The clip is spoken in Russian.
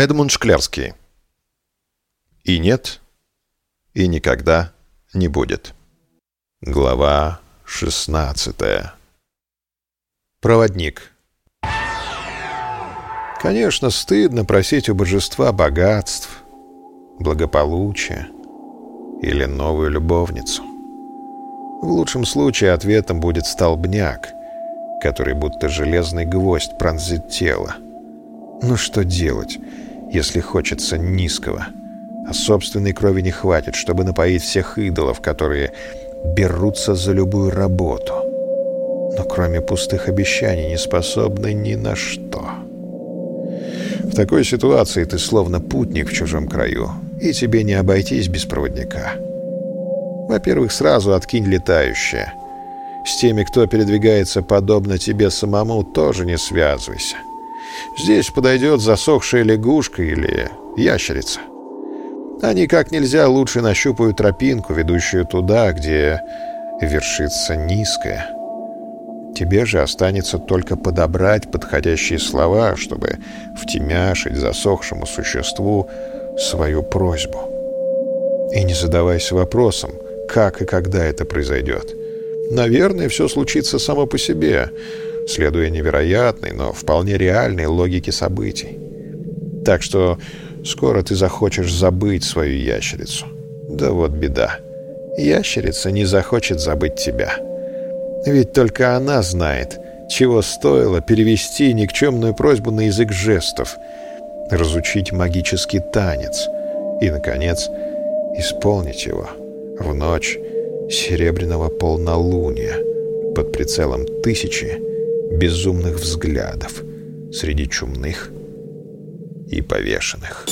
Эдмунд Шклярский. И нет, и никогда не будет. Глава 16. Проводник. Конечно, стыдно просить у божества богатств, благополучия или новую любовницу. В лучшем случае ответом будет столбняк, который будто железный гвоздь пронзит тело. Ну что делать? Если хочется низкого. А собственной крови не хватит, чтобы напоить всех идолов, которые берутся за любую работу. Но кроме пустых обещаний не способны ни на что. В такой ситуации ты словно путник в чужом краю, и тебе не обойтись без проводника. Во-первых, сразу откинь летающее. С теми, кто передвигается подобно тебе самому, тоже не связывайся. Здесь подойдет засохшая лягушка или ящерица. Они как нельзя лучше нащупают тропинку, ведущую туда, где вершится низкое. Тебе же останется только подобрать подходящие слова, чтобы втемяшить засохшему существу свою просьбу. И не задавайся вопросом, как и когда это произойдет. Наверное, все случится само по себе — следуя невероятной, но вполне реальной логике событий. Так что скоро ты захочешь забыть свою ящерицу. Да вот беда. Ящерица не захочет забыть тебя. Ведь только она знает, чего стоило перевести никчемную просьбу на язык жестов, разучить магический танец и, наконец, исполнить его в ночь серебряного полнолуния под прицелом тысячи безумных взглядов среди чумных и повешенных.